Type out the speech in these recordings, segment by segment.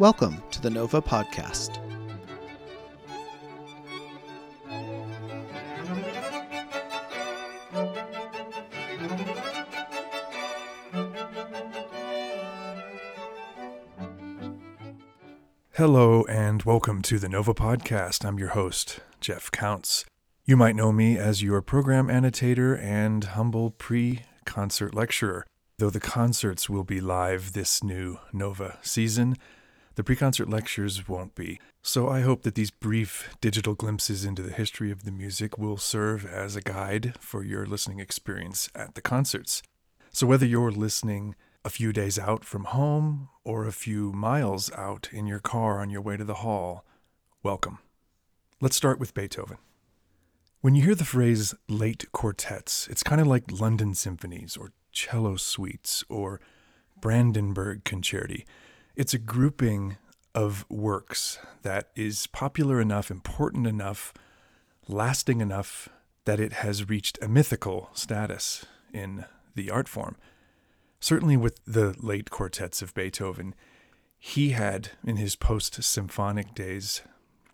Welcome to the Nova Podcast. Hello and welcome to the Nova Podcast. I'm your host, Jeff Counts. You might know me as your program annotator and humble pre concert lecturer. Though the concerts will be live this new Nova season, the pre concert lectures won't be. So I hope that these brief digital glimpses into the history of the music will serve as a guide for your listening experience at the concerts. So whether you're listening a few days out from home or a few miles out in your car on your way to the hall, welcome. Let's start with Beethoven. When you hear the phrase late quartets, it's kind of like London symphonies or cello suites or Brandenburg concerti. It's a grouping of works that is popular enough, important enough, lasting enough that it has reached a mythical status in the art form. Certainly, with the late quartets of Beethoven, he had, in his post symphonic days,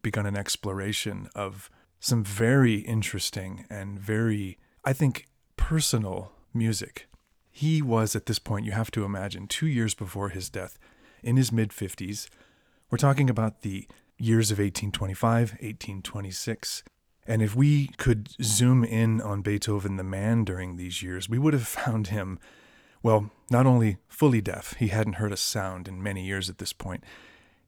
begun an exploration of some very interesting and very, I think, personal music. He was, at this point, you have to imagine, two years before his death, in his mid 50s. We're talking about the years of 1825, 1826. And if we could zoom in on Beethoven the man during these years, we would have found him well, not only fully deaf, he hadn't heard a sound in many years at this point,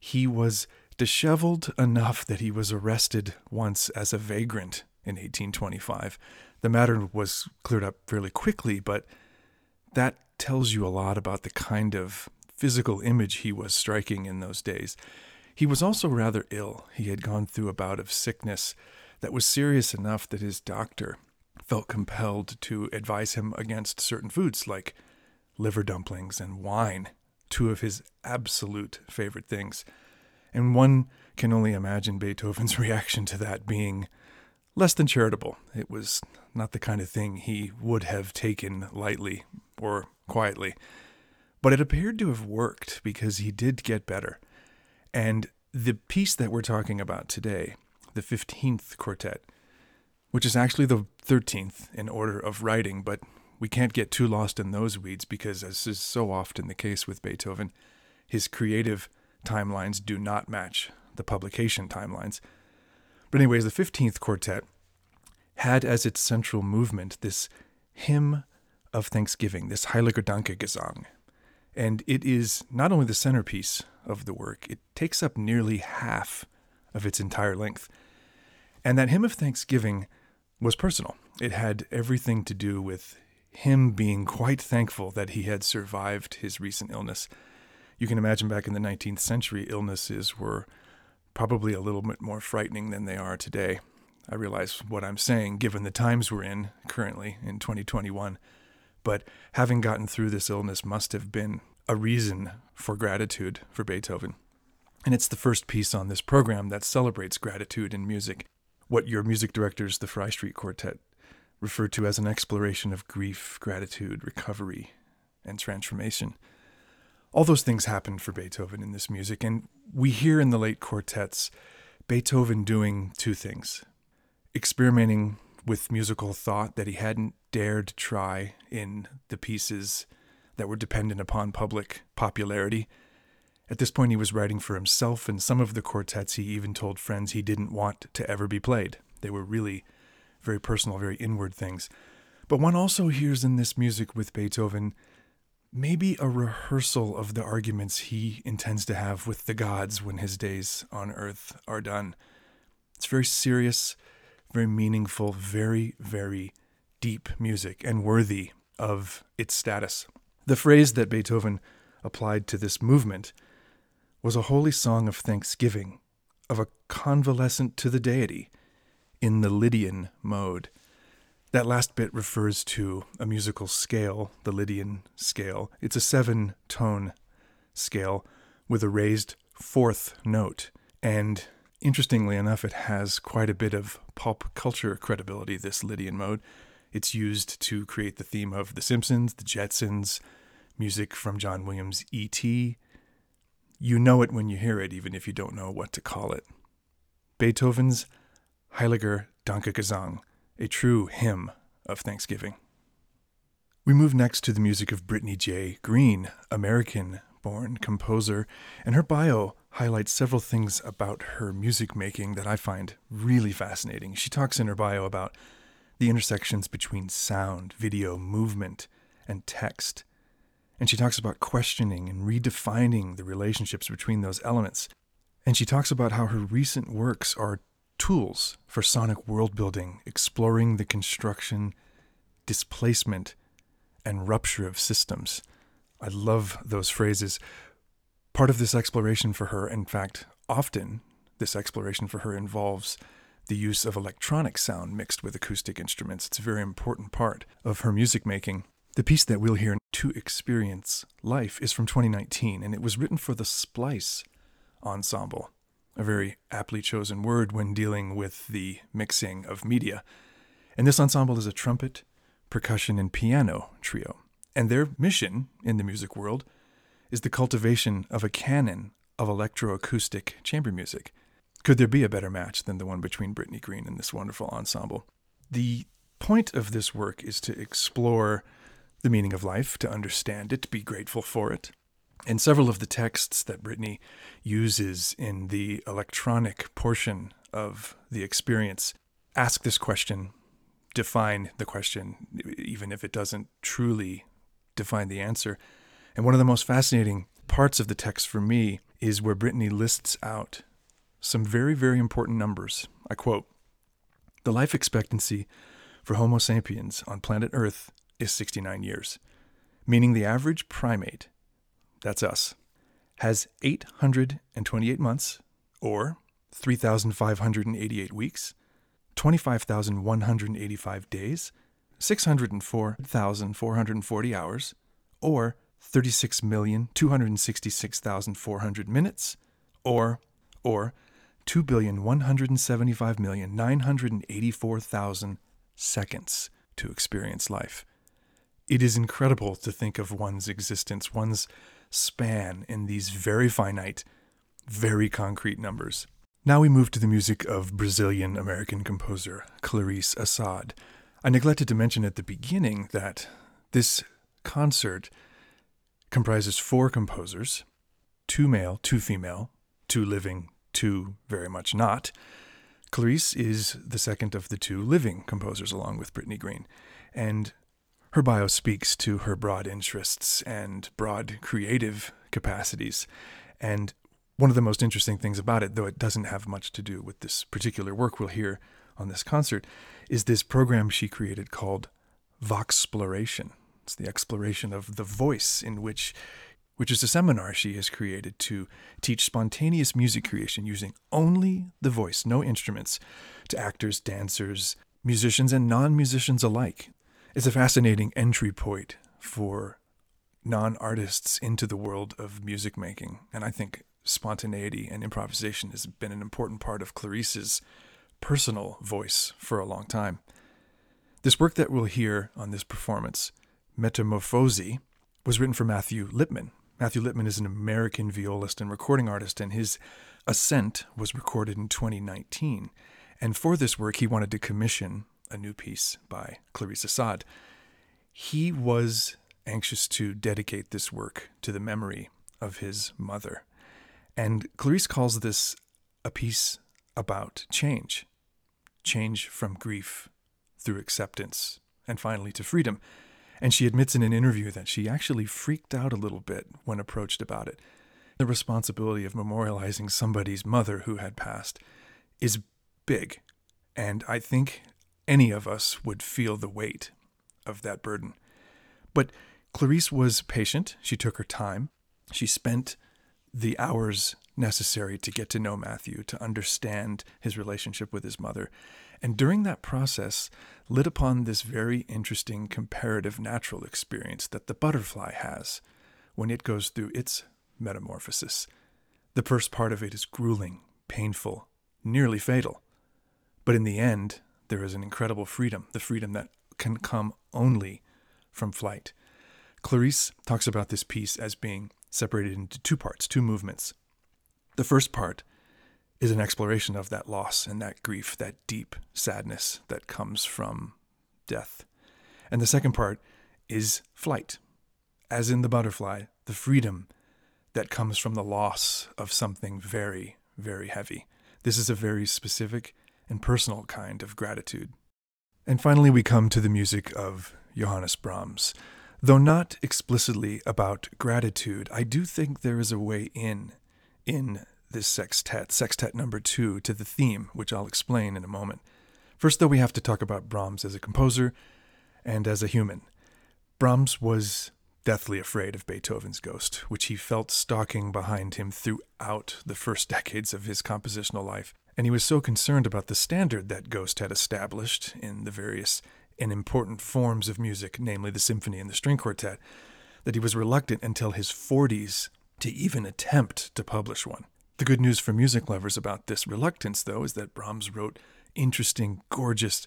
he was disheveled enough that he was arrested once as a vagrant in 1825. The matter was cleared up fairly quickly, but that tells you a lot about the kind of physical image he was striking in those days. He was also rather ill. He had gone through a bout of sickness that was serious enough that his doctor felt compelled to advise him against certain foods like liver dumplings, and wine, two of his absolute favorite things. And one can only imagine Beethoven's reaction to that being less than charitable. It was not the kind of thing he would have taken lightly or quietly. But it appeared to have worked because he did get better. And the piece that we're talking about today, the 15th quartet, which is actually the 13th in order of writing, but we can't get too lost in those weeds because, as is so often the case with Beethoven, his creative timelines do not match the publication timelines. But, anyways, the 15th quartet had as its central movement this hymn of thanksgiving, this Heiliger Dankgesang. And it is not only the centerpiece of the work, it takes up nearly half of its entire length. And that hymn of thanksgiving was personal. It had everything to do with him being quite thankful that he had survived his recent illness. You can imagine back in the 19th century, illnesses were probably a little bit more frightening than they are today. I realize what I'm saying given the times we're in currently in 2021. But having gotten through this illness must have been a reason for gratitude for Beethoven. And it's the first piece on this program that celebrates gratitude in music. What your music directors, the Fry Street Quartet, referred to as an exploration of grief, gratitude, recovery, and transformation. All those things happened for Beethoven in this music, and we hear in the late quartets Beethoven doing two things experimenting with musical thought that he hadn't dared try in the pieces that were dependent upon public popularity. At this point, he was writing for himself, and some of the quartets he even told friends he didn't want to ever be played. They were really very personal, very inward things. But one also hears in this music with Beethoven maybe a rehearsal of the arguments he intends to have with the gods when his days on earth are done. It's very serious, very meaningful, very, very deep music and worthy of its status. The phrase that Beethoven applied to this movement was a holy song of thanksgiving, of a convalescent to the deity in the Lydian mode. That last bit refers to a musical scale, the Lydian scale. It's a seven tone scale with a raised fourth note. And interestingly enough, it has quite a bit of pop culture credibility, this Lydian mode. It's used to create the theme of The Simpsons, The Jetsons, music from John Williams' E.T., You know it when you hear it, even if you don't know what to call it. Beethoven's Heiliger Dankgesang, a true hymn of thanksgiving. We move next to the music of Brittany J. Green, American born composer, and her bio highlights several things about her music making that I find really fascinating. She talks in her bio about the intersections between sound, video, movement, and text. And she talks about questioning and redefining the relationships between those elements. And she talks about how her recent works are tools for sonic world building, exploring the construction, displacement, and rupture of systems. I love those phrases. Part of this exploration for her, in fact, often this exploration for her involves the use of electronic sound mixed with acoustic instruments. It's a very important part of her music making. The piece that we'll hear to experience life is from 2019, and it was written for the Splice Ensemble, a very aptly chosen word when dealing with the mixing of media. And this ensemble is a trumpet, percussion, and piano trio. And their mission in the music world is the cultivation of a canon of electroacoustic chamber music. Could there be a better match than the one between Brittany Green and this wonderful ensemble? The point of this work is to explore the meaning of life, to understand it, to be grateful for it. And several of the texts that Brittany uses in the electronic portion of the experience ask this question, define the question, even if it doesn't truly define the answer. And one of the most fascinating parts of the text for me is where Brittany lists out some very, very important numbers. I quote The life expectancy for Homo sapiens on planet Earth is 69 years, meaning the average primate, that's us, has 828 months, or 3,588 weeks, 25,185 days, 604,440 hours, or 36,266,400 minutes, or or 2,175,984,000 seconds to experience life. It is incredible to think of one's existence, one's span in these very finite, very concrete numbers. Now we move to the music of Brazilian American composer Clarice Assad. I neglected to mention at the beginning that this concert comprises four composers two male, two female, two living, two very much not. Clarice is the second of the two living composers, along with Brittany Green. And her bio speaks to her broad interests and broad creative capacities. And one of the most interesting things about it, though it doesn't have much to do with this particular work we'll hear on this concert, is this program she created called Voxploration. It's the exploration of the voice in which which is a seminar she has created to teach spontaneous music creation using only the voice, no instruments, to actors, dancers, musicians, and non musicians alike. It's a fascinating entry point for non artists into the world of music making, and I think spontaneity and improvisation has been an important part of Clarice's personal voice for a long time. This work that we'll hear on this performance, Metamorphosi, was written for Matthew Lipman. Matthew Lipman is an American violist and recording artist, and his Ascent was recorded in 2019. And for this work, he wanted to commission a new piece by Clarice Assad. He was anxious to dedicate this work to the memory of his mother. And Clarice calls this a piece about change change from grief through acceptance and finally to freedom. And she admits in an interview that she actually freaked out a little bit when approached about it. The responsibility of memorializing somebody's mother who had passed is big. And I think any of us would feel the weight of that burden. But Clarice was patient. She took her time. She spent the hours necessary to get to know Matthew, to understand his relationship with his mother. And during that process, lit upon this very interesting comparative natural experience that the butterfly has when it goes through its metamorphosis. The first part of it is grueling, painful, nearly fatal. But in the end, there is an incredible freedom, the freedom that can come only from flight. Clarice talks about this piece as being separated into two parts, two movements. The first part is an exploration of that loss and that grief, that deep sadness that comes from death. And the second part is flight, as in the butterfly, the freedom that comes from the loss of something very, very heavy. This is a very specific and personal kind of gratitude. And finally, we come to the music of Johannes Brahms. Though not explicitly about gratitude, I do think there is a way in, in this sextet, sextet number two, to the theme, which I'll explain in a moment. First, though, we have to talk about Brahms as a composer and as a human. Brahms was deathly afraid of Beethoven's ghost, which he felt stalking behind him throughout the first decades of his compositional life. And he was so concerned about the standard that ghost had established in the various and important forms of music, namely the symphony and the string quartet, that he was reluctant until his 40s to even attempt to publish one. The good news for music lovers about this reluctance, though, is that Brahms wrote interesting, gorgeous,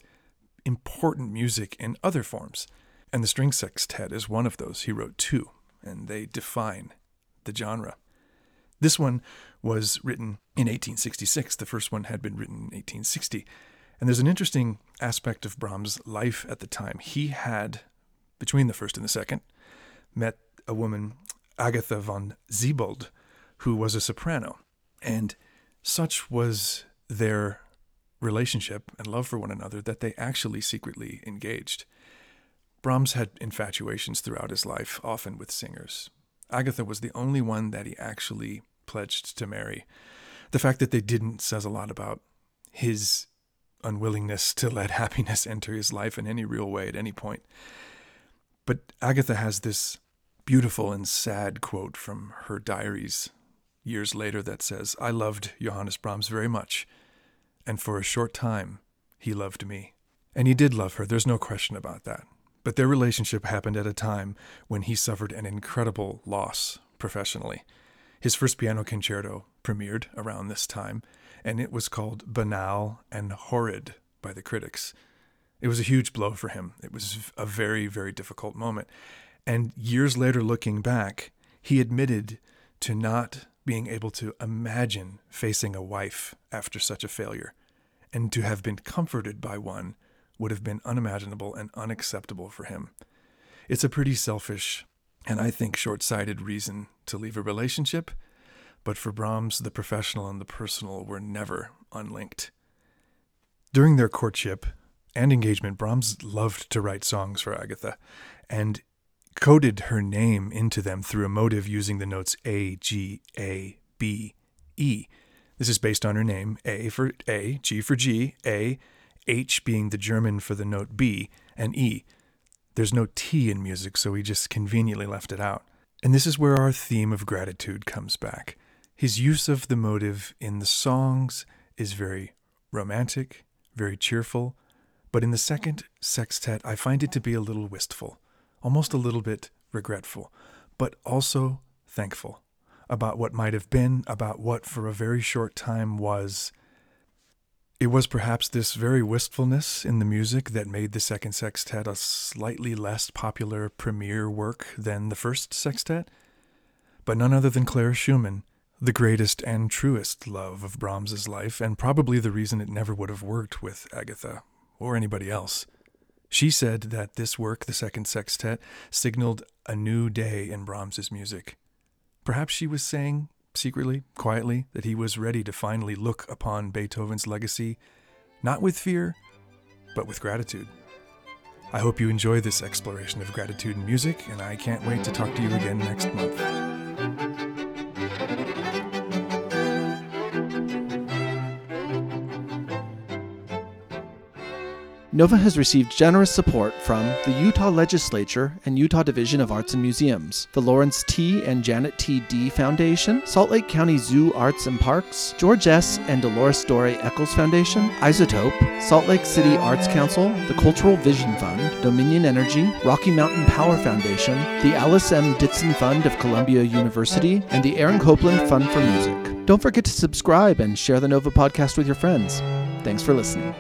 important music in other forms. And the string sextet is one of those. He wrote two, and they define the genre. This one was written in 1866. The first one had been written in 1860. And there's an interesting aspect of Brahms' life at the time. He had, between the first and the second, met a woman, Agatha von Siebold, who was a soprano. And such was their relationship and love for one another that they actually secretly engaged. Brahms had infatuations throughout his life, often with singers. Agatha was the only one that he actually pledged to marry. The fact that they didn't says a lot about his unwillingness to let happiness enter his life in any real way at any point. But Agatha has this beautiful and sad quote from her diaries years later that says, I loved Johannes Brahms very much, and for a short time he loved me. And he did love her, there's no question about that. But their relationship happened at a time when he suffered an incredible loss professionally. His first piano concerto premiered around this time, and it was called banal and horrid by the critics. It was a huge blow for him. It was a very, very difficult moment. And years later, looking back, he admitted to not being able to imagine facing a wife after such a failure, and to have been comforted by one would have been unimaginable and unacceptable for him. It's a pretty selfish and I think short sighted reason to leave a relationship, but for Brahms, the professional and the personal were never unlinked. During their courtship and engagement, Brahms loved to write songs for Agatha and coded her name into them through a motive using the notes A, G, A, B, E. This is based on her name A for A, G for G, A, H being the German for the note B, and E. There's no T in music, so he just conveniently left it out. And this is where our theme of gratitude comes back. His use of the motive in the songs is very romantic, very cheerful, but in the second sextet, I find it to be a little wistful, almost a little bit regretful, but also thankful about what might have been, about what for a very short time was, it was perhaps this very wistfulness in the music that made the second sextet a slightly less popular premiere work than the first sextet. But none other than Clara Schumann, the greatest and truest love of Brahms's life, and probably the reason it never would have worked with Agatha or anybody else. She said that this work, the second sextet, signaled a new day in Brahms's music. Perhaps she was saying secretly, quietly, that he was ready to finally look upon Beethoven's legacy, not with fear, but with gratitude. I hope you enjoy this exploration of gratitude in music, and I can't wait to talk to you again next month. Nova has received generous support from the Utah Legislature and Utah Division of Arts and Museums, the Lawrence T. and Janet T. Dee Foundation, Salt Lake County Zoo Arts and Parks, George S. and Dolores Dore Eccles Foundation, Isotope, Salt Lake City Arts Council, the Cultural Vision Fund, Dominion Energy, Rocky Mountain Power Foundation, the Alice M. Ditson Fund of Columbia University, and the Aaron Copland Fund for Music. Don't forget to subscribe and share the Nova podcast with your friends. Thanks for listening.